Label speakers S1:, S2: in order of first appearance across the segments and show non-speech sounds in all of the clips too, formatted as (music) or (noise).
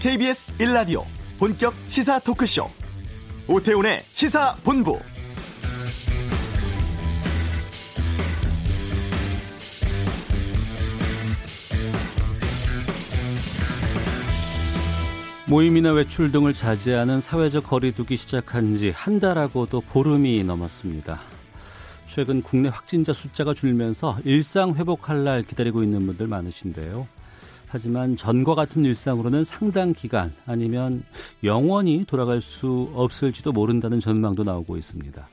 S1: KBS 1라디오 본격 시사 토크쇼 오태훈의 시사본부
S2: 모임이나 외출 등을 자제하는 사회적 거리두기 시작한 지 한 달하고도 보름이 넘었습니다. 최근 국내 확진자 숫자가 줄면서 일상 회복할 날 기다리고 있는 분들 많으신데요. 하지만 전과 같은 일상으로는 상당 기간 아니면 영원히 돌아갈 수 없을지도 모른다는 전망도 나오고 있습니다.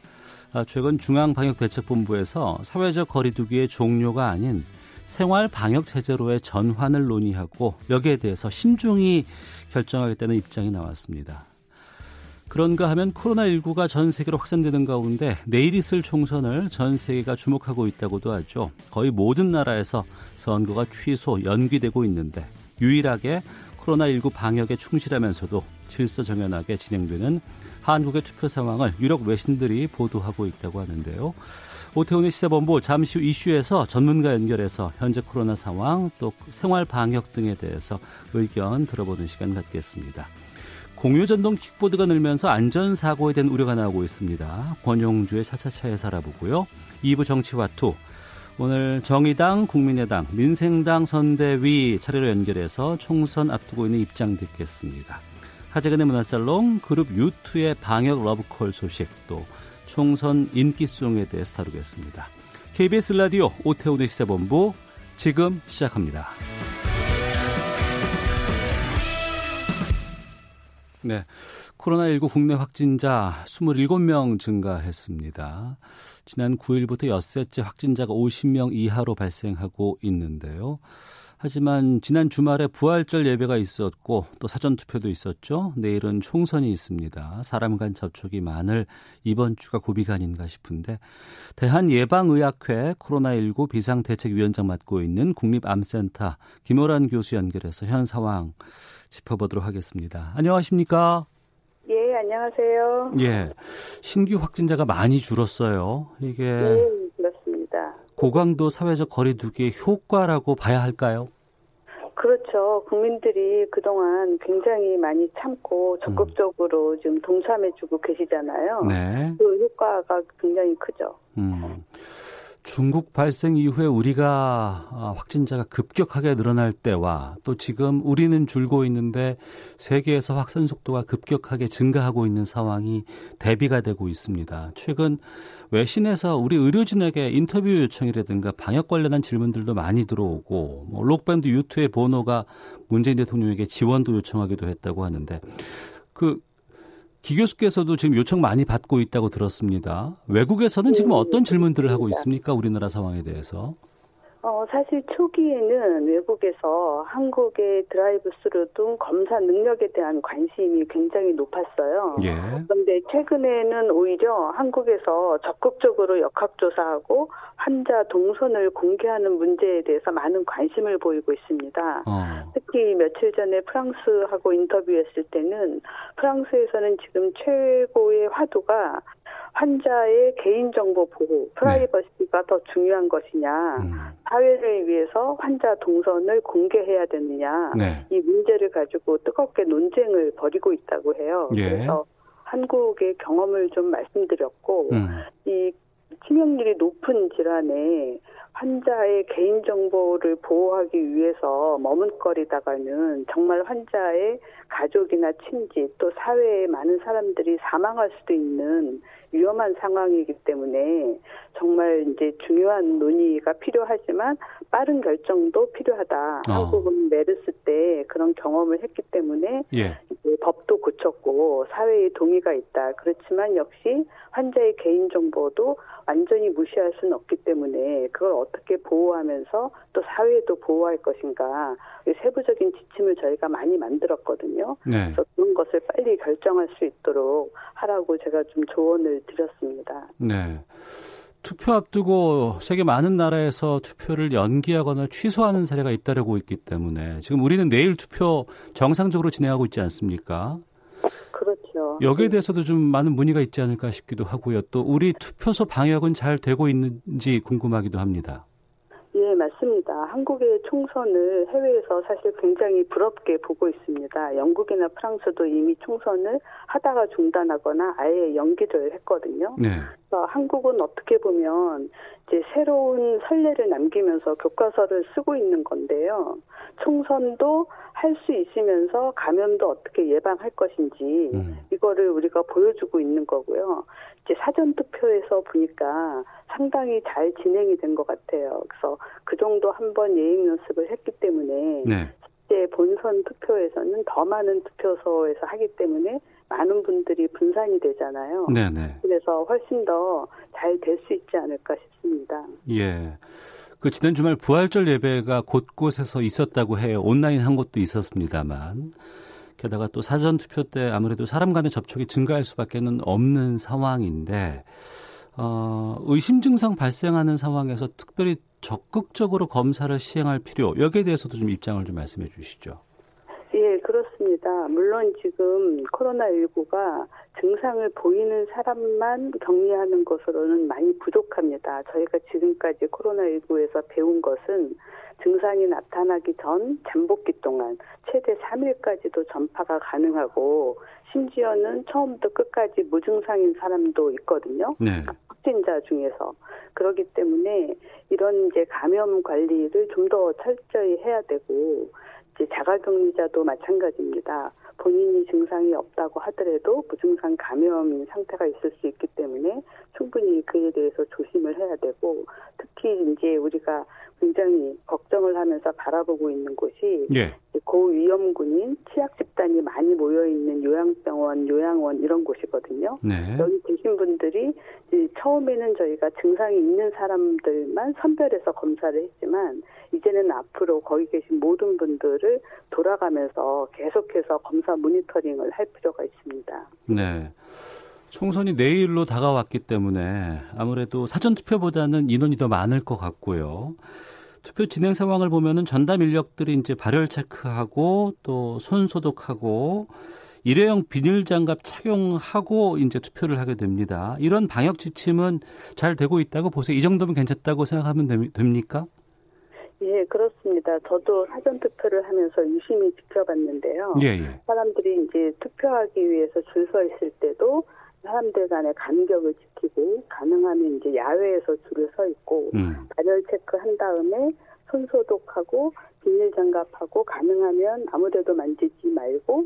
S2: 아, 최근 중앙방역대책본부에서 사회적 거리두기의 종료가 아닌 생활 방역 체제로의 전환을 논의하고 여기에 대해서 신중히 결정하겠다는 입장이 나왔습니다. 그런가 하면 코로나19가 전 세계로 확산되는 가운데 내일 있을 총선을 전 세계가 주목하고 있다고도 하죠. 거의 모든 나라에서 선거가 취소, 연기되고 있는데 유일하게 코로나19 방역에 충실하면서도 질서정연하게 진행되는 한국의 투표 상황을 유력 외신들이 보도하고 있다고 하는데요. 오태훈의 시사본부 잠시 후 이슈에서 전문가 연결해서 현재 코로나 상황 또 생활 방역 등에 대해서 의견 들어보는 시간 갖겠습니다. 공유 전동 킥보드가 늘면서 안전사고에 대한 우려가 나오고 있습니다. 권용주의 차차차에 살아보고요. 2부 정치와 투. 오늘 정의당, 국민의당, 민생당 선대위 차례로 연결해서 총선 앞두고 있는 입장 듣겠습니다. 하재근의 문화살롱, 그룹 U2의 방역 러브콜 소식 또 총선 인기송에 대해서 다루겠습니다. KBS 라디오 오태훈의 시사본부 지금 시작합니다. 네. 코로나19 국내 확진자 27명 증가했습니다. 지난 9일부터 엿새째 확진자가 50명 이하로 발생하고 있는데요. 하지만 지난 주말에 부활절 예배가 있었고 또 사전 투표도 있었죠. 내일은 총선이 있습니다. 사람 간 접촉이 많을 이번 주가 고비가 아닌가 싶은데 대한 예방의학회 코로나19 비상대책위원장 맡고 있는 국립암센터 김호란 교수 연결해서 현 상황 짚어보도록 하겠습니다. 안녕하십니까?
S3: 예, 안녕하세요.
S2: 예. 신규 확진자가 많이 줄었어요. 이게
S3: 예, 그렇습니다.
S2: 고강도 사회적 거리두기의 효과라고 봐야 할까요?
S3: 그렇죠. 국민들이 그동안 굉장히 많이 참고 적극적으로 음. 지금 동참해주고 계시잖아요.
S2: 네.
S3: 그 효과가 굉장히 크죠.
S2: 음. 중국 발생 이후에 우리가 아, 확진자가 급격하게 늘어날 때와 또 지금 우리는 줄고 있는데 세계에서 확산 속도가 급격하게 증가하고 있는 상황이 대비가 되고 있습니다. 최근 외신에서 우리 의료진에게 인터뷰 요청이라든가 방역 관련한 질문들도 많이 들어오고 뭐 록밴드 U2의 보노가 문재인 대통령에게 지원도 요청하기도 했다고 하는데 그 기 교수께서도 지금 요청 많이 받고 있다고 들었습니다. 외국에서는 지금 어떤 질문들을 하고 있습니까? 우리나라 상황에 대해서?
S3: 어, 사실 초기에는 외국에서 한국의 드라이브 스루 등 검사 능력에 대한 관심이 굉장히 높았어요.
S2: 예.
S3: 그런데 최근에는 오히려 한국에서 적극적으로 역학조사하고 환자 동선을 공개하는 문제에 대해서 많은 관심을 보이고 있습니다.
S2: 어.
S3: 특히 며칠 전에 프랑스하고 인터뷰했을 때는 프랑스에서는 지금 최고의 화두가 환자의 개인정보 보호, 프라이버시가 네. 더 중요한 것이냐, 음. 사회를 위해서 환자 동선을 공개해야 되느냐,
S2: 네.
S3: 이 문제를 가지고 뜨겁게 논쟁을 벌이고 있다고 해요.
S2: 예.
S3: 그래서 한국의 경험을 좀 말씀드렸고,
S2: 음.
S3: 이 치명률이 높은 질환에 환자의 개인정보를 보호하기 위해서 머뭇거리다가는 정말 환자의 가족이나 친지 또 사회의 많은 사람들이 사망할 수도 있는 위험한 상황이기 때문에 정말 이제 중요한 논의가 필요하지만 빠른 결정도 필요하다.
S2: 어.
S3: 한국은 메르스 때 그런 경험을 했기 때문에
S2: 예.
S3: 법도 고쳤고 사회의 동의가 있다. 그렇지만 역시 환자의 개인 정보도 완전히 무시할 수는 없기 때문에 그걸 어떻게 보호하면서 또 사회도 보호할 것인가 세부적인 지침을 저희가 많이 만들었거든요.
S2: 네.
S3: 그래서 그런 것을 빨리 결정할 수 있도록 하라고 제가 좀 조언을 드렸습니다.
S2: 네. 투표 앞두고 세계 많은 나라에서 투표를 연기하거나 취소하는 사례가 잇따르고 있기 때문에 지금 우리는 내일 투표 정상적으로 진행하고 있지 않습니까?
S3: 그렇죠.
S2: 여기에 대해서도 좀 많은 문의가 있지 않을까 싶기도 하고요. 또 우리 투표소 방역은 잘 되고 있는지 궁금하기도 합니다.
S3: 예, 맞습니다. 한국의 총선을 해외에서 사실 굉장히 부럽게 보고 있습니다. 영국이나 프랑스도 이미 총선을 하다가 중단하거나 아예 연기를 했거든요. 네. 그래서 한국은 어떻게 보면 이제 새로운 선례를 남기면서 교과서를 쓰고 있는 건데요. 총선도 할 수 있으면서 감염도 어떻게 예방할 것인지 음. 이거를 우리가 보여주고 있는 거고요. 이제 사전 투표에서 보니까 상당히 잘 진행이 된 것 같아요. 그래서 그 정도 한 번 예행 연습을 했기 때문에 네. 실제 본선 투표에서는 더 많은 투표소에서 하기 때문에 많은 분들이 분산이 되잖아요. 네네. 네. 그래서 훨씬 더 잘 될 수 있지 않을까 싶습니다.
S2: 예. 그 지난 주말 부활절 예배가 곳곳에서 있었다고 해요. 온라인 한 곳도 있었습니다만. 게다가 또 사전 투표 때 아무래도 사람 간의 접촉이 증가할 수밖에는 없는 상황인데 어, 의심 증상 발생하는 상황에서 특별히 적극적으로 검사를 시행할 필요 여기에 대해서도 좀 입장을 좀 말씀해 주시죠.
S3: 예, 그렇습니다. 물론 지금 코로나19가 증상을 보이는 사람만 격리하는 것으로는 많이 부족합니다. 저희가 지금까지 코로나19에서 배운 것은 증상이 나타나기 전 잠복기 동안 최대 3일까지도 전파가 가능하고 심지어는 처음부터 끝까지 무증상인 사람도 있거든요. 네. 확진자 중에서 그렇기 때문에 이런 이제 감염 관리를 좀 더 철저히 해야 되고 이제 자가격리자도 마찬가지입니다. 본인이 증상이 없다고 하더라도 무증상 감염인 상태가 있을 수 있기 때문에 충분히 그에 대해서 조심을 해야 되고 특히 이제 우리가 굉장히 걱정을 하면서 바라보고 있는 곳이 예. 고위험군인 취약 집단이 많이 모여 있는 요양병원, 요양원 이런 곳이거든요. 네. 여기 계신 분들이 처음에는 저희가 증상이 있는 사람들만 선별해서 검사를 했지만 이제는 앞으로 거기 계신 모든 분들을 돌아가면서 계속해서 검사 모니터링을 할 필요가 있습니다.
S2: 네. 총선이 내일로 다가왔기 때문에 아무래도 사전 투표보다는 인원이 더 많을 것 같고요. 투표 진행 상황을 보면은 전담 인력들이 이제 발열 체크하고 또 손 소독하고 일회용 비닐 장갑 착용하고 이제 투표를 하게 됩니다. 이런 방역 지침은 잘 되고 있다고 보세요. 이 정도면 괜찮다고 생각하면 됩니까?
S3: 예, 그렇습니다. 저도 사전 투표를 하면서 유심히 지켜봤는데요. 예, 예. 사람들이 이제 투표하기 위해서 줄 서 있을 때도 사람들 간의 간격을 지키고 가능하면 이제 야외에서 줄을 서 있고 음. 발열 체크한 다음에 손 소독하고 비닐 장갑하고 가능하면 아무데도 만지지 말고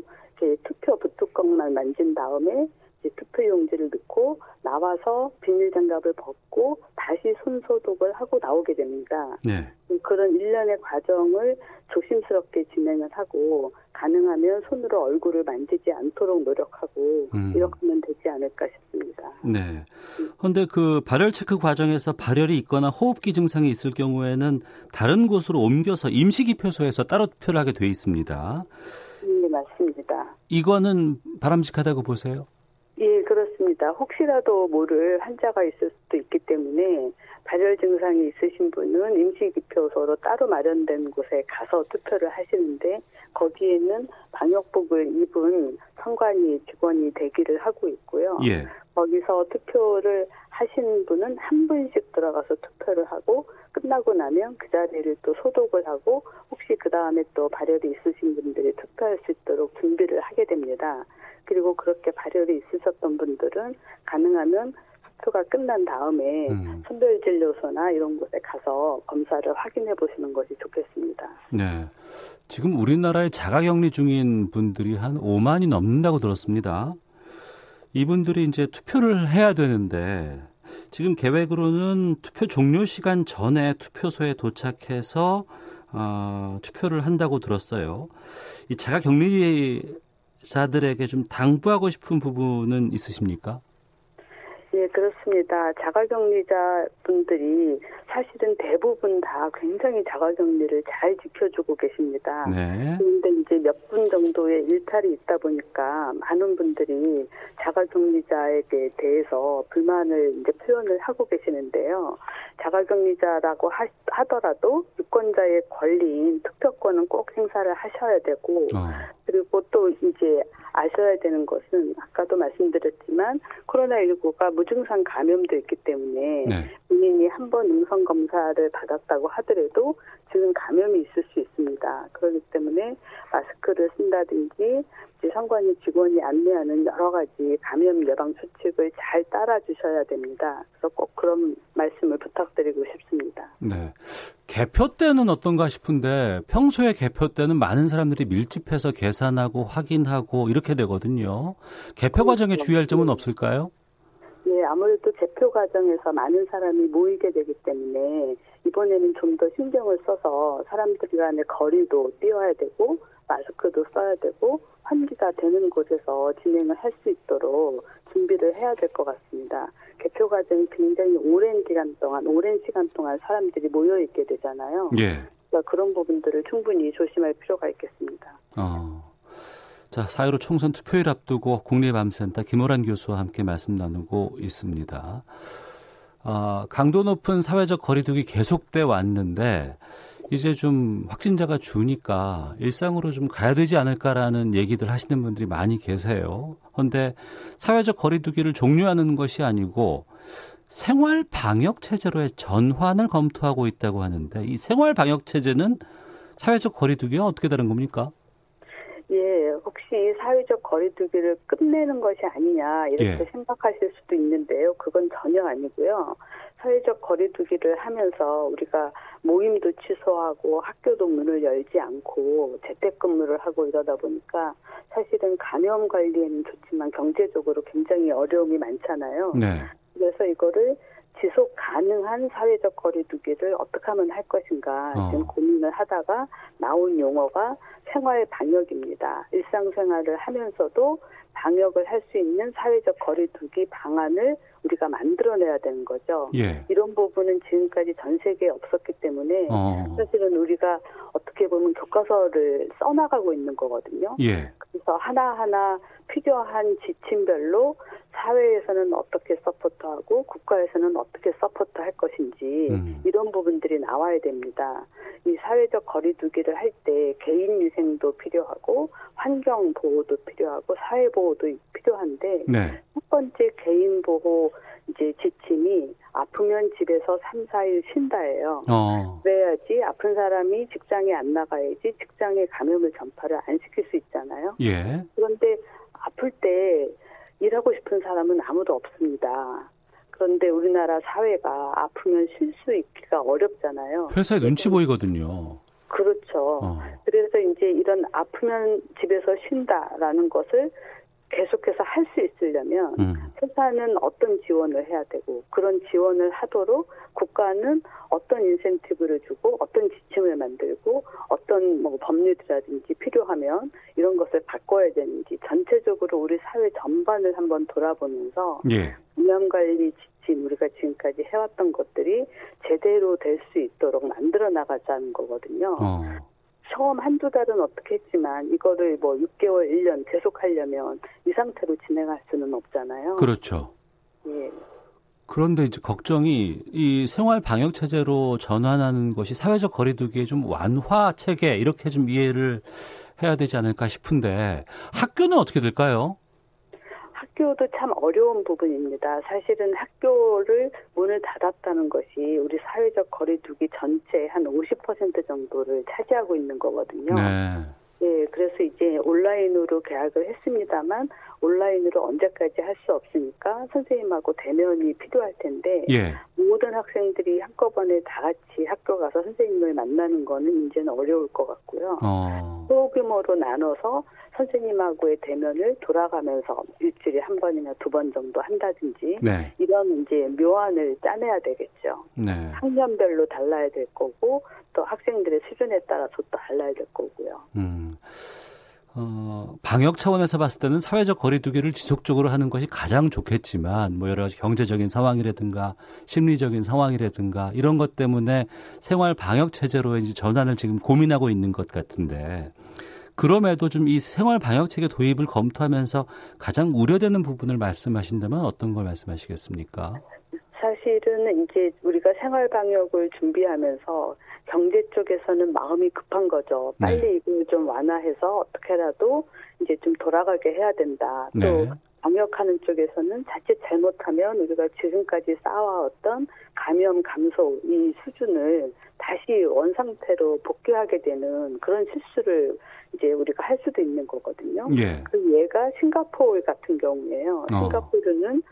S3: 투표 부뚜껑만 만진 다음에 투표 용지를 넣고 나와서 비닐 장갑을 벗고 다시 손 소독을 하고 나오게 됩니다. 네. 그런 일련의 과정을 조심스럽게 진행을 하고 가능하면 손으로 얼굴을 만지지 않도록 노력하고 음. 이렇게 하면 되지 않을까 싶습니다.
S2: 네. 그런데 그 발열 체크 과정에서 발열이 있거나 호흡기 증상이 있을 경우에는 다른 곳으로 옮겨서 임시기표소에서 따로 투표를 하게 돼 있습니다.
S3: 네, 맞습니다.
S2: 이거는 바람직하다고 보세요?
S3: 예, 그렇습니다. 혹시라도 모를 환자가 있을 수도 있기 때문에 발열 증상이 있으신 분은 임시기표소로 따로 마련된 곳에 가서 투표를 하시는데 거기에는 방역복을 입은 선관위 직원이 대기를 하고 있고요. 예. 거기서 투표를 하신 분은 한 분씩 들어가서 투표를 하고 끝나고 나면 그 자리를 또 소독을 하고 혹시 그 다음에 또 발열이 있으신 분들이 투표할 수 있도록 준비를 하게 됩니다. 그리고 그렇게 발열이 있으셨던 분들은 가능하면 투표가 끝난 다음에 음. 선별진료소나 이런 곳에 가서 검사를 확인해 보시는 것이 좋겠습니다.
S2: 네. 지금 우리나라에 자가격리 중인 분들이 한 5만이 넘는다고 들었습니다. 이분들이 이제 투표를 해야 되는데 지금 계획으로는 투표 종료 시간 전에 투표소에 도착해서 어, 투표를 한다고 들었어요. 이 자가격리 자들에게 좀 당부하고 싶은 부분은 있으십니까?
S3: 예, 그렇습니다. 자가격리자 분들이 사실은 대부분 다 굉장히 자가격리를 잘 지켜주고 계십니다. 네. 그런데 이제 몇 분 정도의 일탈이 있다 보니까 많은 분들이 자가격리자에게 대해서 불만을 이제 표현을 하고 계시는데요. 자가격리자라고 하, 더라도 유권자의 권리인 투표권은 꼭 행사를 하셔야 되고 어. 그리고 또 이제 아셔야 되는 것은 아까도 말씀드렸지만 코로나19가 무증상 감염도 있기 때문에 네. 본인이 한한번 음성 검사를 받았다고 하더라도 지금 감염이 있을 수 있습니다. 그렇기 때문에 마스크를 쓴다든지 상관이 직원이 안내하는 여러 가지 감염 예방 수칙을 잘 따라 주셔야 됩니다. 그래서 꼭 그런 말씀을 부탁드리고 싶습니다.
S2: 네. 개표 때는 어떤가 싶은데 평소에 개표 때는 많은 사람들이 밀집해서 계산하고 확인하고 이렇게 되거든요. 개표 과정에 주의할 점은 없을까요?
S3: 예, 아무래도 개표 과정에서 많은 사람이 모이게 되기 때문에 이번에는 좀 더 신경을 써서 사람들 간의 거리도 띄워야 되고 마스크도 써야 되고 환기가 되는 곳에서 진행을 할 수 있도록 준비를 해야 될 것 같습니다. 개표 과정이 굉장히 오랜 기간 동안, 오랜 시간 동안 사람들이 모여 있게 되잖아요.
S2: 예.
S3: 그러니까 그런 부분들을 충분히 조심할 필요가 있겠습니다.
S2: 어. 자, 4.15 총선 투표일 앞두고 국립암센터 김호란 교수와 함께 말씀 나누고 있습니다. 어, 강도 높은 사회적 거리두기 계속돼 왔는데 이제 좀 확진자가 주니까 일상으로 좀 가야 되지 않을까라는 얘기들 하시는 분들이 많이 계세요. 그런데 사회적 거리두기를 종료하는 것이 아니고 생활 방역 체제로의 전환을 검토하고 있다고 하는데 이 생활 방역 체제는 사회적 거리두기와 어떻게 다른 겁니까?
S3: 예, 혹시 사회적 거리두기를 끝내는 것이 아니냐 이렇게
S2: 예.
S3: 생각하실 수도 있는데요. 그건 전혀 아니고요. 사회적 거리두기를 하면서 우리가 모임도 취소하고 학교도 문을 열지 않고 재택근무를 하고 이러다 보니까 사실은 감염 관리에는 좋지만 경제적으로 굉장히 어려움이 많잖아요.
S2: 네.
S3: 그래서 이거를 지속 가능한 사회적 거리두기를 어떻게 하면 할 것인가
S2: 어.
S3: 지금 고민을 하다가 나온 용어가 생활 방역입니다. 일상생활을 하면서도 방역을 할 수 있는 사회적 거리두기 방안을 우리가 만들어내야 되는 거죠.
S2: 예.
S3: 이런 부분은 지금까지 전 세계에 없었기 때문에
S2: 어.
S3: 사실은 우리가 어떻게 보면 교과서를 써나가고 있는 거거든요.
S2: 예.
S3: 그래서 하나하나 필요한 지침별로 사회에서는 어떻게 support하고 국가에서는 어떻게 support할 것인지
S2: 음.
S3: 이런 부분들이 나와야 됩니다. 이 사회적 거리두기를 할 때 개인 위생도 필요하고 환경 보호도 필요하고 사회 보호도 필요한데
S2: 네.
S3: 첫 번째 개인 보호 이제 지침이 아프면 집에서 3, 4일 쉰다예요.
S2: 어.
S3: 그래야지 아픈 사람이 직장에 안 나가야지 직장에 감염을 전파를 안 시킬 수 있잖아요.
S2: 예.
S3: 그런데 아플 때 일하고 싶은 사람은 아무도 없습니다. 그런데 우리나라 사회가 아프면 쉴 수 있기가 어렵잖아요.
S2: 회사에 눈치 보이거든요.
S3: 그렇죠.
S2: 어.
S3: 그래서 이제 이런 아프면 집에서 쉰다라는 것을 계속해서 할 수 있으려면
S2: 음.
S3: 회사는 어떤 지원을 해야 되고 그런 지원을 하도록 국가는 어떤 인센티브를 주고 어떤 지침을 만들고 어떤 뭐 법률이라든지 필요하면 이런 것을 바꿔야 되는지 전체적으로 우리 사회 전반을 한번 돌아보면서
S2: 예.
S3: 감염 관리 지침 우리가 지금까지 해왔던 것들이 제대로 될 수 있도록 만들어 나가자는 거거든요.
S2: 어.
S3: 처음 한두 달은 어떻게 했지만 이거를 뭐 6개월, 1년 계속 하려면 이 상태로 진행할 수는 없잖아요.
S2: 그렇죠.
S3: 예.
S2: 그런데 이제 걱정이 이 생활 방역 체제로 전환하는 것이 사회적 거리두기의 좀 완화 체계 이렇게 좀 이해를 해야 되지 않을까 싶은데 학교는 어떻게 될까요?
S3: 학교도 참 어려운 부분입니다. 사실은 학교를 문을 닫았다는 것이 우리 사회적 거리두기 전체 한50% 정도를 차지하고 있는 거거든요.
S2: 네.
S3: 예, 그래서 이제 온라인으로 계약을 했습니다만 온라인으로 언제까지 할 수 없으니까 선생님하고 대면이 필요할 텐데
S2: 예.
S3: 모든 학생들이 한꺼번에 다 같이 학교 가서 선생님을 만나는 거는 이제는 어려울 것 같고요.
S2: 어.
S3: 소규모로 나눠서 선생님하고의 대면을 돌아가면서 일주일에 한 번이나 두 번 정도 한다든지
S2: 네.
S3: 이런 이제 묘안을 짜내야 되겠죠.
S2: 네.
S3: 학년별로 달라야 될 거고 또 학생들의 수준에 따라서 또 달라야 될 거고요.
S2: 음. 어, 방역 차원에서 봤을 때는 사회적 거리두기를 지속적으로 하는 것이 가장 좋겠지만 뭐 여러 가지 경제적인 상황이라든가 심리적인 상황이라든가 이런 것 때문에 생활 방역 체제로 이제 전환을 지금 고민하고 있는 것 같은데 그럼에도 좀 이 생활 방역 체계 도입을 검토하면서 가장 우려되는 부분을 말씀하신다면 어떤 걸 말씀하시겠습니까?
S3: 사실은 이제 우리가 생활 방역을 준비하면서 경제 쪽에서는 마음이 급한 거죠. 빨리
S2: 네.
S3: 이걸 좀 완화해서 어떻게라도 이제 좀 돌아가게 해야 된다. 또
S2: 네.
S3: 방역하는 쪽에서는 자칫 잘못하면 우리가 지금까지 쌓아왔던 감염 감소 이 수준을 다시 원상태로 복귀하게 되는 그런 실수를 이제 우리가 할 수도 있는 거거든요.
S2: 예.
S3: 그 예가 싱가포르 같은 경우에요.
S2: 어.
S3: 싱가포르는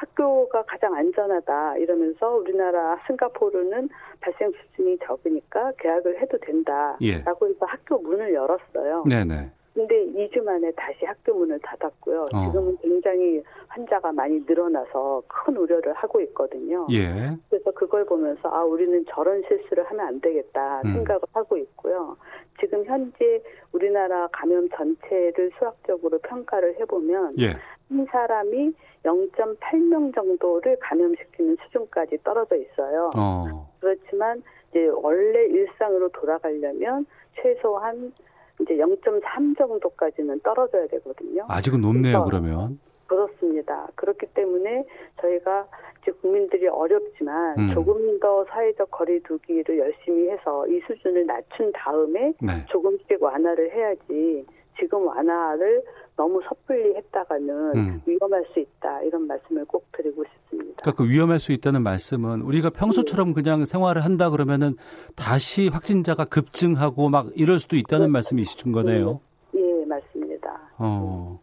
S3: 학교가 가장 안전하다 이러면서 우리나라 싱가포르는 발생 수준이 적으니까 개학을 해도 된다라고
S2: 예.
S3: 해서 학교 문을 열었어요.
S2: 네네.
S3: 근데 2주 만에 다시 학교 문을 닫았고요.
S2: 어.
S3: 지금은 굉장히 환자가 많이 늘어나서 큰 우려를 하고 있거든요.
S2: 예.
S3: 그래서 그걸 보면서 아 우리는 저런 실수를 하면 안 되겠다
S2: 음.
S3: 생각을 하고 있고요. 지금 현재 우리나라 감염 전체를 수학적으로 평가를 해보면
S2: 예.
S3: 한 사람이 0.8명 정도를 감염시키는 수준까지 떨어져 있어요.
S2: 어.
S3: 그렇지만 이제 원래 일상으로 돌아가려면 최소한 이제 0.3 정도까지는 떨어져야 되거든요.
S2: 아직은 높네요, 그러면.
S3: 그렇습니다. 그렇기 때문에 저희가 이제 국민들이 어렵지만
S2: 음.
S3: 조금 더 사회적 거리두기를 열심히 해서 이 수준을 낮춘 다음에
S2: 네.
S3: 조금씩 완화를 해야지 지금 완화를 너무 섣불리 했다가는
S2: 음.
S3: 위험할 수 있다 이런 말씀을 꼭 드리고 싶습니다.
S2: 그러니까 그 위험할 수 있다는 말씀은 우리가 평소처럼 그냥 생활을 한다 그러면은 다시 확진자가 급증하고 막 이럴 수도 있다는
S3: 그렇죠.
S2: 말씀이신 거네요.
S3: 예, 맞습니다.
S2: 어.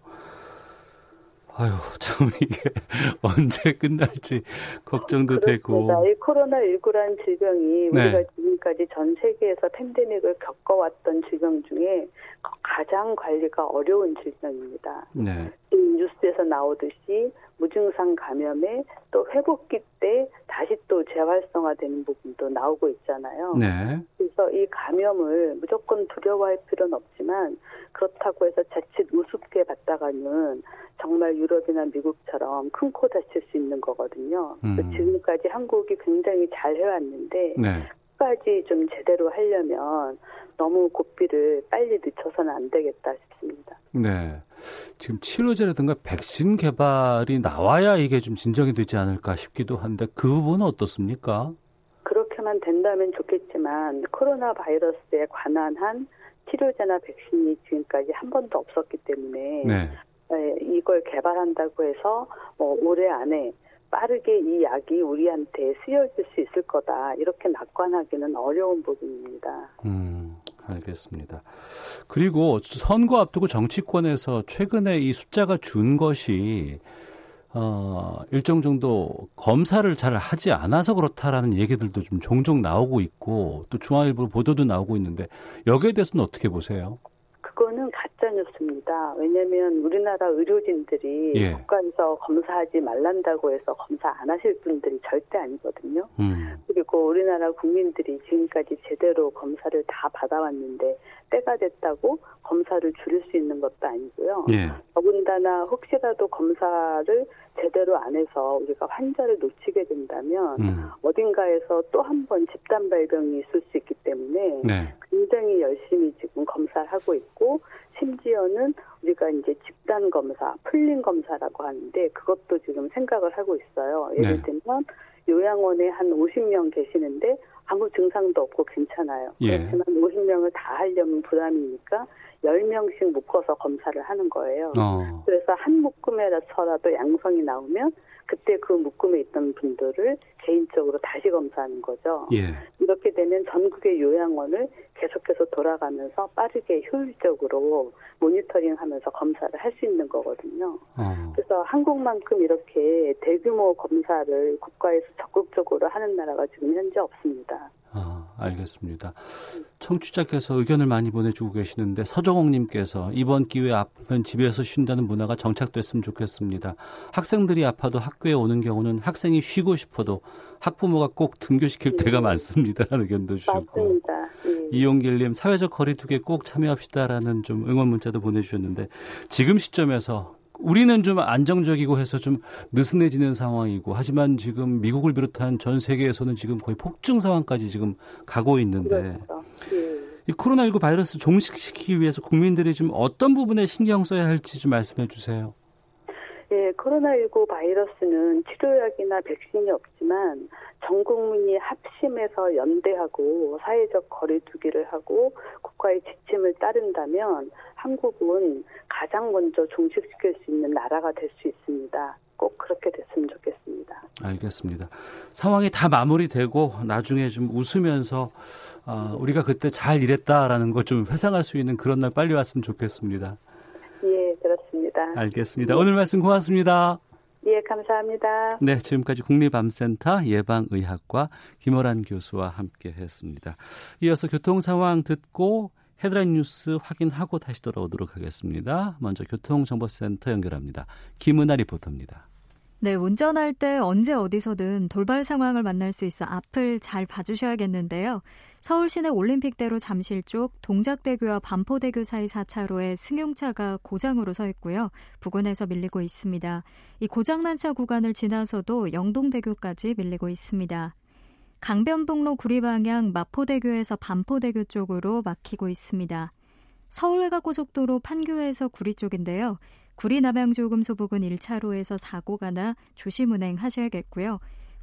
S2: 아유, 참 이게 (laughs) 언제 끝날지 걱정도 되고.
S3: 그렇습니다. 이 코로나19라는 질병이
S2: 네.
S3: 우리가 지금까지 전 세계에서 팬데믹을 겪어왔던 질병 중에 가장 관리가 어려운 질병입니다.
S2: 네.
S3: 뉴스에서 나오듯이 무증상 감염에 또 회복기 때 다시 또 재활성화되는 부분도 나오고 있잖아요.
S2: 네.
S3: 그래서 이 감염을 무조건 두려워할 필요는 없지만 그렇다고 해서 자칫 우습게 봤다가는 정말 유럽이나 미국처럼 큰 코 다칠 수 있는 거거든요.
S2: 음.
S3: 지금까지 한국이 굉장히 잘 해왔는데
S2: 네.
S3: 끝까지 좀 제대로 하려면 너무 고삐를 빨리 늦춰서는 안 되겠다 싶습니다.
S2: 네. 지금 치료제라든가 백신 개발이 나와야 이게 좀 진정이 되지 않을까 싶기도 한데 그 부분은 어떻습니까?
S3: 그렇게만 된다면 좋겠지만 코로나 바이러스에 관한 한 치료제나 백신이 지금까지 한 번도 없었기 때문에
S2: 네.
S3: 에, 이걸 개발한다고 해서 뭐 올해 안에 빠르게 이 약이 우리한테 쓰여질 수 있을 거다 이렇게 낙관하기는 어려운 부분입니다.
S2: 음, 알겠습니다. 그리고 선거 앞두고 정치권에서 최근에 이 숫자가 준 것이 어, 일정 정도 검사를 잘 하지 않아서 그렇다라는 얘기들도 좀 종종 나오고 있고 또 중앙일보 보도도 나오고 있는데 여기에 대해서는 어떻게 보세요?
S3: 그거는 가짜 뉴스입니다. 왜냐하면 우리나라 의료진들이
S2: 예.
S3: 국가에서 검사하지 말란다고 해서 검사 안 하실 분들이 절대 아니거든요.
S2: 음,
S3: 그리고 우리나라 국민들이 지금까지 제대로 검사를 다 받아왔는데 때가 됐다고 검사를 줄일 수 있는 것도 아니고요.
S2: 예,
S3: 더군다나 혹시라도 검사를 제대로 안 해서 우리가 환자를 놓치게 된다면
S2: 음,
S3: 어딘가에서 또 한 번 집단 발병이 있을 수 있기 때문에
S2: 네,
S3: 굉장히 열심히 지금 검사를 하고 있고 심지어는 우리가 이제 집단 검사, 풀린 검사라고 하는데 그것도 지금 생각을 하고 있어요. 예를
S2: 네.
S3: 들면 요양원에 한 50명 계시는데 아무 증상도 없고 괜찮아요.
S2: 예.
S3: 그렇지만 50명을 다 하려면 부담이니까 10명씩 묶어서 검사를 하는 거예요.
S2: 어,
S3: 그래서 한 묶음에서라도 양성이 나오면 그때 그 묶음에 있던 분들을 개인적으로 다시 검사하는 거죠.
S2: 예,
S3: 이렇게 되면 전국의 요양원을 계속해서 돌아가면서 빠르게 효율적으로 모니터링하면서 검사를 할 수 있는 거거든요.
S2: 어,
S3: 그래서 한국만큼 이렇게 대규모 검사를 국가에서 적극적으로 하는 나라가 지금 현재 없습니다.
S2: 아, 알겠습니다. 청취자께서 의견을 많이 보내주고 계시는데 서정옥님께서 이번 기회에 아프면 집에서 쉰다는 문화가 정착됐으면 좋겠습니다. 학생들이 아파도 학교에 오는 경우는 학생이 쉬고 싶어도 학부모가 꼭 등교시킬 때가 많습니다. 라는 의견도 주시고
S3: 맞습니다. 예.
S2: 이용길님 사회적 거리두기에 꼭 참여합시다라는 좀 응원 문자도 보내주셨는데 지금 시점에서 우리는 좀 안정적이고 해서 좀 느슨해지는 상황이고 하지만 지금 미국을 비롯한 전 세계에서는 지금 거의 폭증 상황까지 지금 가고 있는데
S3: 그렇죠. 예.
S2: 이 코로나19 바이러스 종식시키기 위해서 국민들이 좀 어떤 부분에 신경 써야 할지 좀 말씀해 주세요.
S3: 예, 코로나19 바이러스는 치료약이나 백신이 없지만 전 국민이 합심해서 연대하고 사회적 거리두기를 하고 국가의 지침을 따른다면 한국은 가장 먼저 종식시킬 수 있는 나라가 될 수 있습니다. 꼭 그렇게 됐으면 좋겠습니다.
S2: 알겠습니다. 상황이 다 마무리되고 나중에 좀 웃으면서 어, 우리가 그때 잘 일했다라는 거좀 회상할 수 있는 그런 날 빨리 왔으면 좋겠습니다.
S3: 예, 그렇습니다.
S2: 알겠습니다. 오늘 말씀 고맙습니다.
S3: 예, 감사합니다.
S2: 네, 지금까지 국립암센터 예방의학과 김호란 교수와 함께 했습니다. 이어서 교통 상황 듣고 헤드라인 뉴스 확인하고 다시 돌아오도록 하겠습니다. 먼저 교통정보센터 연결합니다. 김은아 리포터입니다.
S4: 네, 운전할 때 언제 어디서든 돌발 상황을 만날 수 있어 앞을 잘 봐주셔야겠는데요. 서울 시내 올림픽대로 잠실 쪽 동작대교와 반포대교 사이 4차로에 승용차가 고장으로 서 있고요. 부근에서 밀리고 있습니다. 이 고장난 차 구간을 지나서도 영동대교까지 밀리고 있습니다. 강변북로 구리방향 마포대교에서 반포대교 쪽으로 막히고 있습니다. 서울외곽고속도로 판교에서 구리 쪽인데요. 구리 남양조금소 부근 1차로에서 사고가 나 조심 운행하셔야겠고요.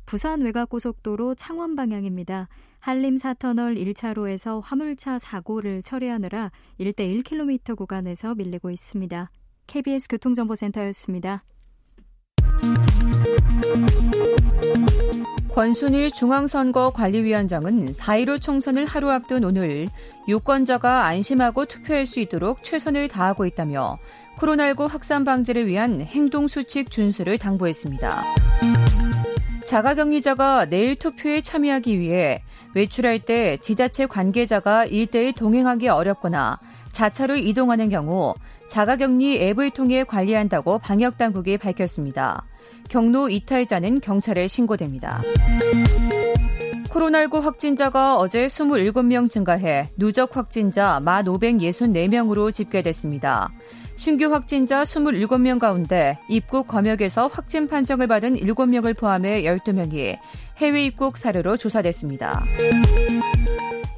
S4: 부산 외곽고속도로 창원 방향입니다. 한림 4터널 1차로에서 화물차 사고를 처리하느라 1대 1km 구간에서 밀리고 있습니다. KBS 교통정보센터였습니다.
S5: 권순일 중앙선거관리위원장은 4.15 총선을 하루 앞둔 오늘 유권자가 안심하고 투표할 수 있도록 최선을 다하고 있다며 코로나19 확산 방지를 위한 행동수칙 준수를 당부했습니다. 자가격리자가 내일 투표에 참여하기 위해 외출할 때 지자체 관계자가 일대일 동행하기 어렵거나 자차로 이동하는 경우 자가격리 앱을 통해 관리한다고 방역당국이 밝혔습니다. 경로 이탈자는 경찰에 신고됩니다. 코로나19 확진자가 어제 27명 증가해 누적 확진자 1,564명으로 집계됐습니다. 신규 확진자 27명 가운데 입국 검역에서 확진 판정을 받은 7명을 포함해 12명이 해외 입국 사례로 조사됐습니다.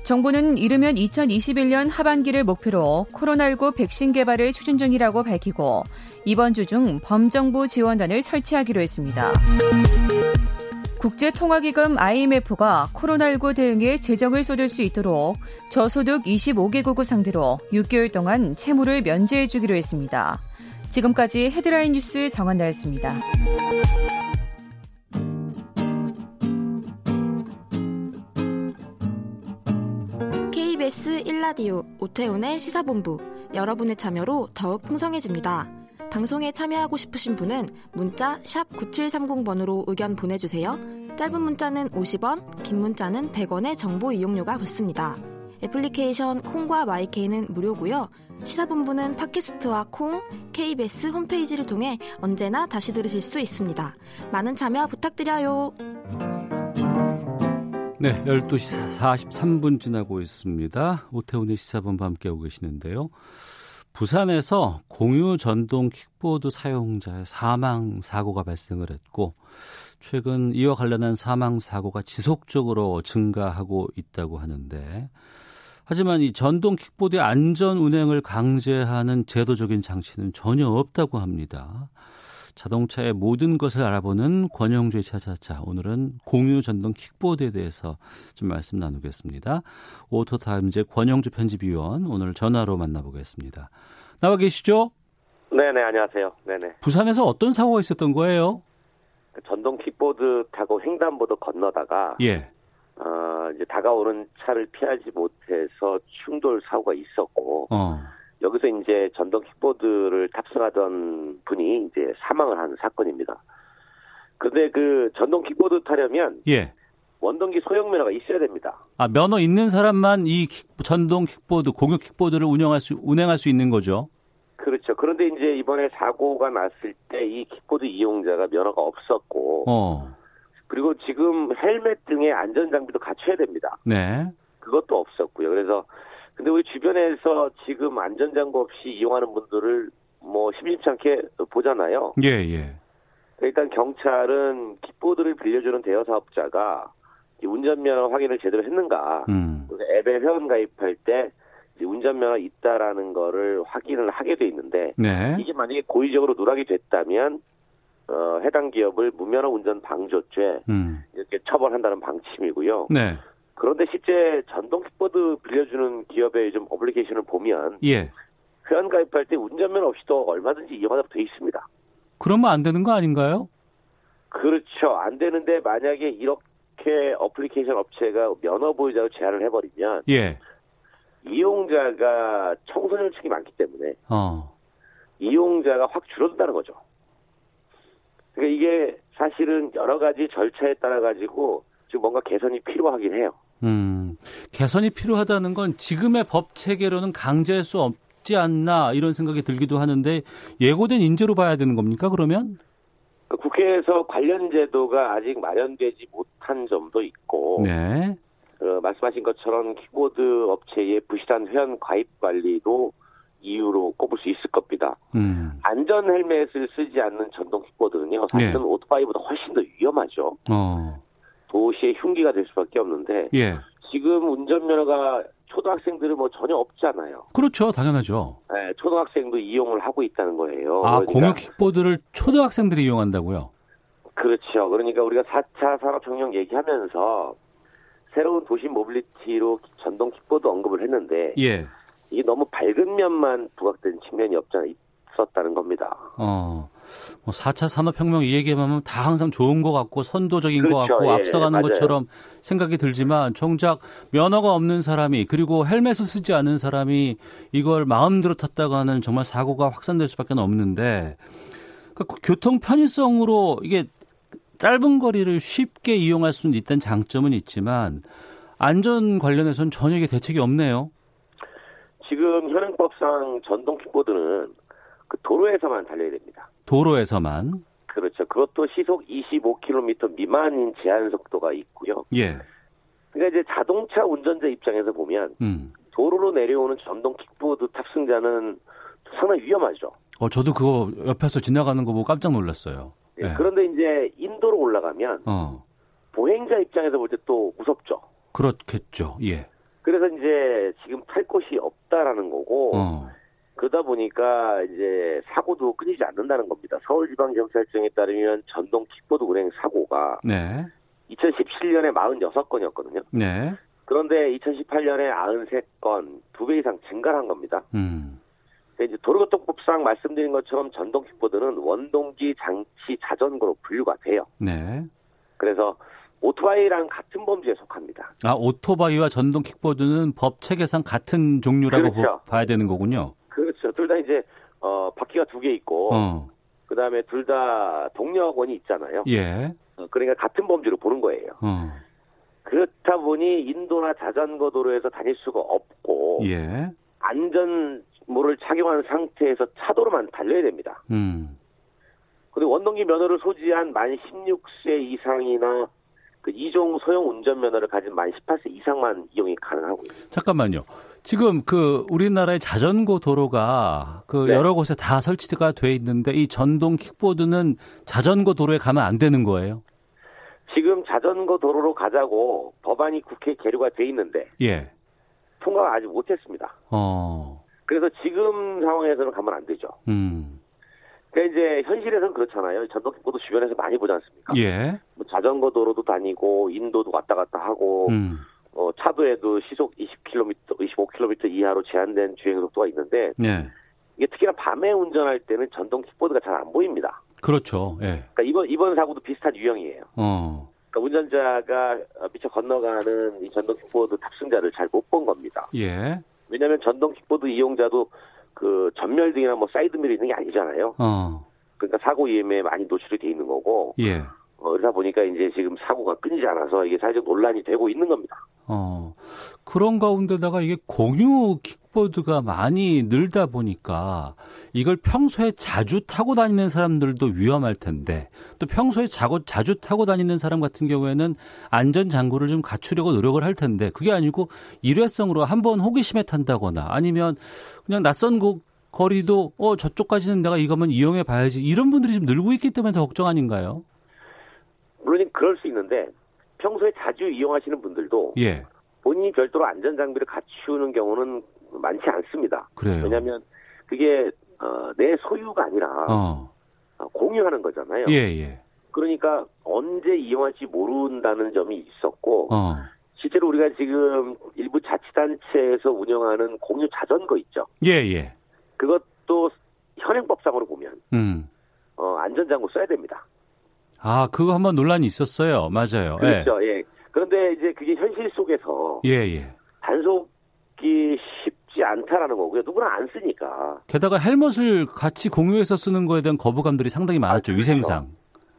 S5: 정부는 이르면 2021년 하반기를 목표로 코로나19 백신 개발을 추진 중이라고 밝히고 이번 주 중 범정부 지원단을 설치하기로 했습니다. 국제통화기금 IMF가 코로나19 대응에 재정을 쏟을 수 있도록 저소득 25개국을 상대로 6개월 동안 채무를 면제해 주기로 했습니다. 지금까지 헤드라인 뉴스 정한나였습니다.
S6: KBS 1라디오 오태훈의 시사본부 여러분의 참여로 더욱 풍성해집니다. 방송에 참여하고 싶으신 분은 문자 9730번으로 의견 보내주세요. 짧은 문자는 50원, 긴 문자는 100원의 정보 이용료가 붙습니다. 애플리케이션 콩과 마이케이는 무료고요. 시사본부는 팟캐스트와 콩, KBS 홈페이지를 통해 언제나 다시 들으실 수 있습니다. 많은 참여 부탁드려요.
S2: 네, 12시 43분 지나고 있습니다. 오태훈의 시사본부 함께하고 계시는데요. 부산에서 공유 전동 킥보드 사용자의 사망 사고가 발생을 했고 최근 이와 관련한 사망 사고가 지속적으로 증가하고 있다고 하는데 하지만 이 전동 킥보드의 안전 운행을 강제하는 제도적인 장치는 전혀 없다고 합니다. 자동차의 모든 것을 알아보는 권영주의 차차차. 오늘은 공유 전동 킥보드에 대해서 좀 말씀 나누겠습니다. 오토타임즈 권용주 편집위원 오늘 전화로 만나보겠습니다. 나와 계시죠?
S7: 네네, 안녕하세요. 네네.
S2: 부산에서 어떤 사고가 있었던 거예요?
S7: 전동 킥보드 타고 횡단보도 건너다가
S2: 예.
S7: 어, 이제 다가오는 차를 피하지 못해서 충돌 사고가 있었고
S2: 어.
S7: 여기서 이제 전동 킥보드를 탑승하던 분이 이제 사망을 한 사건입니다. 근데 그 전동 킥보드 타려면
S2: 예.
S7: 원동기 소형 면허가 있어야 됩니다.
S2: 아, 면허 있는 사람만 이 킥, 전동 킥보드, 공유 킥보드를 운영할 수, 운행할 수 있는 거죠?
S7: 그렇죠. 그런데 이제 이번에 사고가 났을 때 이 킥보드 이용자가 면허가 없었고,
S2: 어.
S7: 그리고 지금 헬멧 등의 안전 장비도 갖춰야 됩니다.
S2: 네.
S7: 그것도 없었고요. 그래서 근데 우리 주변에서 지금 안전장구 없이 이용하는 분들을 뭐 심심치 않게 보잖아요.
S2: 예, 예.
S7: 일단 경찰은 킥보드를 빌려주는 대여 사업자가 운전면허 확인을 제대로 했는가,
S2: 음.
S7: 앱에 회원 가입할 때 운전면허 있다라는 거를 확인을 하게 돼 있는데
S2: 네.
S7: 이게 만약에 고의적으로 누락이 됐다면 어, 해당 기업을 무면허 운전 방조죄
S2: 음.
S7: 이렇게 처벌한다는 방침이고요.
S2: 네.
S7: 그런데 실제 전동 킥보드 빌려주는 기업의 좀 어플리케이션을 보면
S2: 예.
S7: 회원 가입할 때 운전면허 없이도 얼마든지 이용하도록 돼 있습니다.
S2: 그러면 안 되는 거 아닌가요?
S7: 그렇죠. 안 되는데 만약에 이렇게 어플리케이션 업체가 면허 보유자로 제한을 해버리면
S2: 예.
S7: 이용자가 청소년층이 많기 때문에
S2: 어.
S7: 이용자가 확 줄어든다는 거죠. 그러니까 이게 사실은 여러 가지 절차에 따라 가지고 지금 뭔가 개선이 필요하긴 해요.
S2: 음. 개선이 필요하다는 건 지금의 법 체계로는 강제할 수 없지 않나 이런 생각이 들기도 하는데 예고된 인재로 봐야 되는 겁니까 그러면?
S7: 그 국회에서 관련 제도가 아직 마련되지 못한 점도 있고
S2: 네.
S7: 어, 말씀하신 것처럼 키보드 업체의 부실한 회원 가입 관리도 이유로 꼽을 수 있을 겁니다.
S2: 음.
S7: 안전 헬멧을 쓰지 않는 전동 킥보드는요, 사실은
S2: 네.
S7: 오토바이보다 훨씬 더 위험하죠.
S2: 어.
S7: 도시의 흉기가 될 수밖에 없는데
S2: 예.
S7: 지금 운전면허가 초등학생들은 뭐 전혀 없잖아요.
S2: 그렇죠. 당연하죠.
S7: 네, 초등학생도 이용을 하고 있다는 거예요.
S2: 아,
S7: 그러니까
S2: 공유 킥보드를 초등학생들이 이용한다고요?
S7: 그렇죠. 그러니까 우리가 4차 산업혁명 얘기하면서 새로운 도시 모빌리티로 전동 킥보드 언급을 했는데
S2: 예.
S7: 이게 너무 밝은 면만 부각된 측면이 없잖아 있었다는 겁니다.
S2: 어. 뭐 4차 산업혁명 이 얘기하면 다 항상 좋은 것 같고 선도적인 것
S7: 그렇죠.
S2: 같고
S7: 예,
S2: 앞서가는
S7: 맞아요.
S2: 것처럼 생각이 들지만 정작 면허가 없는 사람이 그리고 헬멧을 쓰지 않은 사람이 이걸 마음대로 탔다가 하는 정말 사고가 확산될 수밖에 없는데 그 교통 편의성으로 이게 짧은 거리를 쉽게 이용할 수는 있다는 장점은 있지만 안전 관련해서는 전혀 이게 대책이 없네요.
S7: 지금 현행법상 전동 킥보드는 그 도로에서만 달려야 됩니다.
S2: 도로에서만.
S7: 그렇죠. 그것도 시속 25km 미만인 제한 속도가 있고요.
S2: 예.
S7: 그러니까 이제 자동차 운전자 입장에서 보면
S2: 음.
S7: 도로로 내려오는 전동 킥보드 탑승자는 상당히 위험하죠.
S2: 어, 저도 그거 옆에서 지나가는 거 보고 깜짝 놀랐어요.
S7: 예,
S2: 예.
S7: 그런데 이제 인도로 올라가면
S2: 어,
S7: 보행자 입장에서 볼 때 또 무섭죠.
S2: 그렇겠죠. 예.
S7: 그래서 이제 지금 탈 곳이 없다라는 거고
S2: 어,
S7: 그러다 보니까 이제 사고도 끊이지 않는다는 겁니다. 서울지방경찰청에 따르면 전동 킥보드 운행 사고가
S2: 네.
S7: 2017년에 46건이었거든요.
S2: 네.
S7: 그런데 2018년에 93건, 두 배 이상 증가를 한 겁니다.
S2: 음.
S7: 이제 도로교통법상 말씀드린 것처럼 전동 킥보드는 원동기 장치 자전거로 분류가 돼요.
S2: 네.
S7: 그래서 오토바이랑 같은 범주에 속합니다.
S2: 아, 오토바이와 전동 킥보드는 법 체계상 같은 종류라고
S7: 그렇죠.
S2: 보- 봐야 되는 거군요.
S7: 그렇죠. 둘 다 이제 어, 바퀴가 두 개 있고
S2: 어.
S7: 그다음에 둘 다 동력원이 있잖아요.
S2: 예.
S7: 어, 그러니까 같은 범주로 보는 거예요.
S2: 어.
S7: 그렇다 보니 인도나 자전거 도로에서 다닐 수가 없고
S2: 예.
S7: 안전모를 착용한 상태에서 차도로만 달려야 됩니다.
S2: 음.
S7: 그리고 원동기 면허를 소지한 만 16세 이상이나 그 이종 소형 운전 면허를 가진 만 18세 이상만 이용이 가능하고요.
S2: 잠깐만요. 지금 그 우리나라의 자전거 도로가 그
S7: 네.
S2: 여러 곳에 다 설치가 돼 있는데 이 전동 킥보드는 자전거 도로에 가면 안 되는 거예요?
S7: 지금 자전거 도로로 가자고 법안이 국회에 계류가 돼 있는데
S2: 예.
S7: 통과가 아직 못했습니다.
S2: 어.
S7: 그래서 지금 상황에서는 가면 안 되죠.
S2: 음.
S7: 그러니까 이제 현실에서는 그렇잖아요. 전동킥보드 주변에서 많이 보지 않습니까?
S2: 예.
S7: 뭐 자전거 도로도 다니고 인도도 왔다 갔다 하고
S2: 음.
S7: 어, 차도에도 시속 20km, 25km 이하로 제한된 주행 속도가 있는데
S2: 예.
S7: 이게 특히나 밤에 운전할 때는 전동 킥보드가 잘 안 보입니다.
S2: 그렇죠. 예.
S7: 그러니까 이번 이번 사고도 비슷한 유형이에요.
S2: 어.
S7: 그러니까 운전자가 어, 미처 건너가는 이 전동 킥보드 탑승자를 잘 못 본 겁니다.
S2: 예.
S7: 왜냐하면 전동 킥보드 이용자도 그 점멸등이나 뭐 사이드미러가 있는 게 아니잖아요.
S2: 어.
S7: 그러니까 사고 위험에 많이 노출이 돼 있는 거고
S2: 예.
S7: 어, 그러다 보니까 이제 지금 사고가 끊이지 않아서 이게 사회적 논란이 되고 있는 겁니다.
S2: 어. 그런 가운데다가 이게 공유 킥보드가 많이 늘다 보니까 이걸 평소에 자주 타고 다니는 사람들도 위험할 텐데 또 평소에 자고, 자주 타고 다니는 사람 같은 경우에는 안전 장구를 좀 갖추려고 노력을 할 텐데 그게 아니고 일회성으로 한번 호기심에 탄다거나 아니면 그냥 낯선 곳 거리도 어 저쪽까지는 내가 이거면 이용해 봐야지 이런 분들이 좀 늘고 있기 때문에 더 걱정 아닌가요?
S7: 물론 그럴 수 있는데 평소에 자주 이용하시는 분들도
S2: 예.
S7: 본인이 별도로 안전 장비를 갖추는 경우는 많지 않습니다.
S2: 그래요.
S7: 왜냐하면 그게 어, 내 소유가 아니라
S2: 어.
S7: 어, 공유하는 거잖아요.
S2: 예, 예.
S7: 그러니까 언제 이용할지 모른다는 점이 있었고
S2: 어.
S7: 실제로 우리가 지금 일부 자치단체에서 운영하는 공유 자전거 있죠.
S2: 예, 예.
S7: 그것도 현행법상으로 보면
S2: 음.
S7: 어, 안전장구 써야 됩니다.
S2: 아, 그거 한번 논란이 있었어요. 맞아요.
S7: 그렇죠. 예. 그런데 이제 그게 현실 속에서
S2: 예, 예.
S7: 단속이 쉽지 않다라는 거고요. 누구나 안 쓰니까.
S2: 게다가 헬멧을 같이 공유해서 쓰는 거에 대한 거부감들이 상당히 많았죠.
S7: 아, 그렇죠.
S2: 위생상.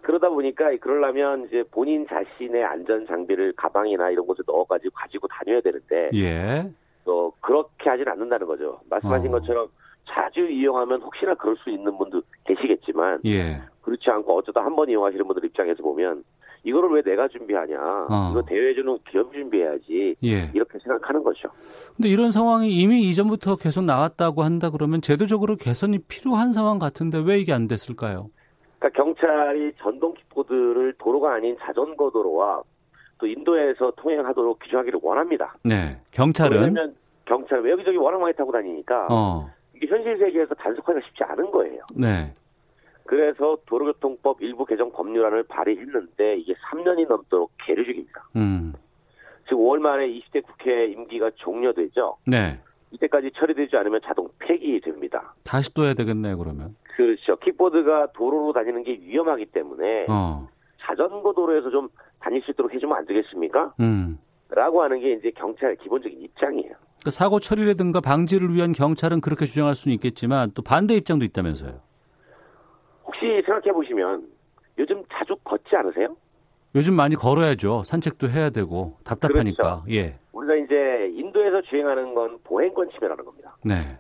S7: 그러다 보니까 그러려면 이제 본인 자신의 안전 장비를 가방이나 이런 곳에 넣어가지고 가지고 다녀야 되는데
S2: 예.
S7: 또 그렇게 하진 않는다는 거죠. 말씀하신
S2: 어.
S7: 것처럼 자주 이용하면 혹시나 그럴 수 있는 분도 계시겠지만
S2: 예.
S7: 그렇지 않고 어쩌다 한 번 이용하시는 분들 입장에서 보면 이거를 왜 내가 준비하냐?
S2: 어.
S7: 이거 대회주는 기업이 준비해야지.
S2: 예.
S7: 이렇게 생각하는 거죠.
S2: 근데 이런 상황이 이미 이전부터 계속 나왔다고 한다 그러면 제도적으로 개선이 필요한 상황 같은데 왜 이게 안 됐을까요?
S7: 그러니까 경찰이 전동 킥보드를 도로가 아닌 자전거 도로와 또 인도에서 통행하도록 규정하기를 원합니다.
S2: 네. 경찰은
S7: 왜냐면 경찰 왜 여기저기 워낙 많이 타고 다니니까
S2: 어.
S7: 이게 현실 세계에서 단속하기가 쉽지 않은 거예요.
S2: 네.
S7: 그래서 도로교통법 일부 개정 법률안을 발의했는데 이게 3년이 넘도록 계류 중입니다.
S2: 음.
S7: 지금 5월 말에 20대 국회 임기가 종료되죠.
S2: 네.
S7: 이때까지 처리되지 않으면 자동 폐기됩니다.
S2: 다시 또 해야 되겠네요, 그러면.
S7: 그렇죠. 킥보드가 도로로 다니는 게 위험하기 때문에
S2: 어.
S7: 자전거 도로에서 좀 다닐 수 있도록 해주면 안 되겠습니까?
S2: 음.
S7: 라고 하는 게 이제 경찰의 기본적인 입장이에요.
S2: 그러니까 사고 처리라든가 방지를 위한 경찰은 그렇게 주장할 수는 있겠지만 또 반대 입장도 있다면서요.
S7: 혹시 생각해 보시면 요즘 자주 걷지 않으세요?
S2: 요즘 많이 걸어야죠. 산책도 해야 되고 답답하니까. 예.
S7: 우리가 이제 인도에서 주행하는 건 보행권 침해라는 겁니다.
S2: 네.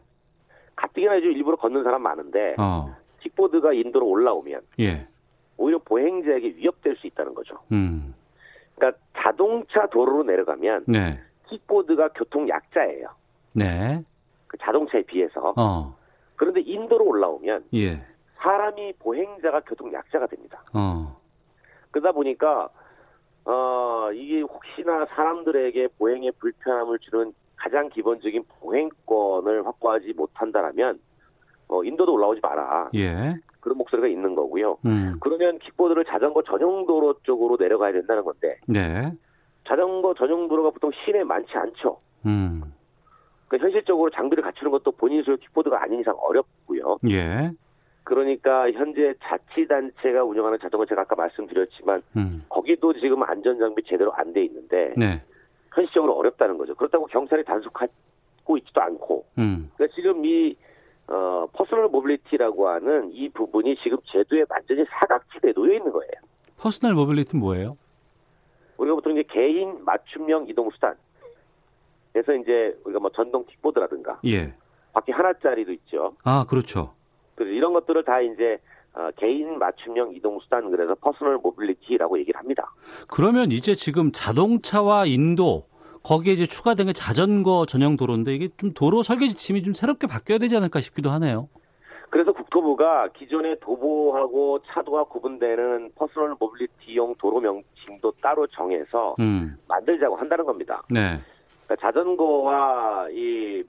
S7: 가뜩이나 요즘 일부러 걷는 사람 많은데
S2: 어.
S7: 킥보드가 인도로 올라오면
S2: 예.
S7: 오히려 보행자에게 위협될 수 있다는 거죠.
S2: 음.
S7: 그러니까 자동차 도로로 내려가면
S2: 네.
S7: 킥보드가 교통 약자예요.
S2: 네.
S7: 그 자동차에 비해서.
S2: 어.
S7: 그런데 인도로 올라오면
S2: 예.
S7: 사람이 보행자가 교통 약자가 됩니다.
S2: 어.
S7: 그러다 보니까 어 이게 혹시나 사람들에게 보행에 불편함을 주는 가장 기본적인 보행권을 확보하지 못한다라면 어 인도도 올라오지 마라
S2: 예.
S7: 그런 목소리가 있는 거고요.
S2: 음.
S7: 그러면 킥보드를 자전거 전용 도로 쪽으로 내려가야 된다는 건데
S2: 네.
S7: 자전거 전용 도로가 보통 시내에 많지 않죠.
S2: 음.
S7: 그 현실적으로 장비를 갖추는 것도 본인 소유 킥보드가 아닌 이상 어렵고요.
S2: 예.
S7: 그러니까 현재 자치단체가 운영하는 자전거 제가 아까 말씀드렸지만
S2: 음.
S7: 거기도 지금 안전장비 제대로 안 돼 있는데
S2: 네.
S7: 현실적으로 어렵다는 거죠. 그렇다고 경찰이 단속하고 있지도 않고
S2: 음.
S7: 그러니까 지금 이 어, personal mobility라고 하는 이 부분이 지금 제도에 완전히 사각지대에 놓여 있는 거예요.
S2: personal mobility는 뭐예요?
S7: 우리가 보통 이제 개인 맞춤형 이동 수단. 그래서 이제 우리가 뭐 전동 킥보드라든가
S2: 예.
S7: 바퀴 하나짜리도 있죠.
S2: 아, 그렇죠.
S7: 그래서 이런 것들을 다 이제 어, 개인 맞춤형 이동 수단 그래서 personal mobility라고 얘기를 합니다.
S2: 그러면 이제 지금 자동차와 인도 거기에 이제 추가된 게 자전거 전용 도로인데 이게 좀 도로 설계 지침이 좀 새롭게 바뀌어야 되지 않을까 싶기도 하네요.
S7: 그래서 국토부가 기존의 도보하고 차도와 구분되는 personal mobility용 도로 명칭도 따로 정해서
S2: 음.
S7: 만들자고 한다는 겁니다.
S2: 네.
S7: 그러니까 자전거와 이 에,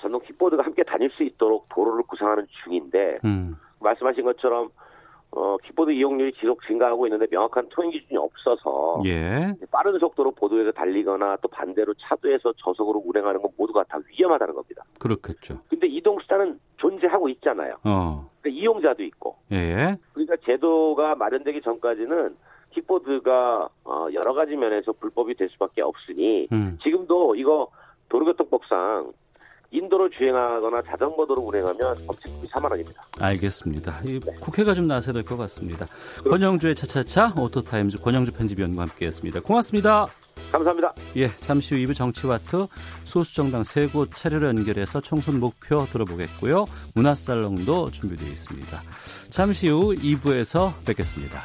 S7: 전동 킥보드가 함께 다닐 수 있도록 도로를 구상하는 중인데
S2: 음.
S7: 말씀하신 것처럼 어, 킥보드 이용률이 지속 증가하고 있는데 명확한 통행 기준이 없어서
S2: 예.
S7: 빠른 속도로 보도에서 달리거나 또 반대로 차도에서 저속으로 운행하는 건 모두가 다 위험하다는 겁니다.
S2: 그렇겠죠.
S7: 근데 이동 수단은 존재하고 있잖아요.
S2: 어.
S7: 그러니까 이용자도 있고.
S2: 예.
S7: 그러니까 제도가 마련되기 전까지는 킥보드가 어, 여러 가지 면에서 불법이 될 수밖에 없으니
S2: 음.
S7: 지금도 이거 도로교통법상 인도로 주행하거나 자전거 도로 운행하면 범칙금이 4만 원입니다.
S2: 알겠습니다. 이 국회가 좀 나서야 될 것 같습니다. 권용주의 차차차 오토타임즈 권용주 편집위원과 함께했습니다. 고맙습니다.
S7: 감사합니다.
S2: 예, 잠시 후 2부 정치와트 소수정당 세 곳 차례로 연결해서 총선 목표 들어보겠고요. 문화살롱도 준비되어 있습니다. 잠시 후 2부에서 뵙겠습니다.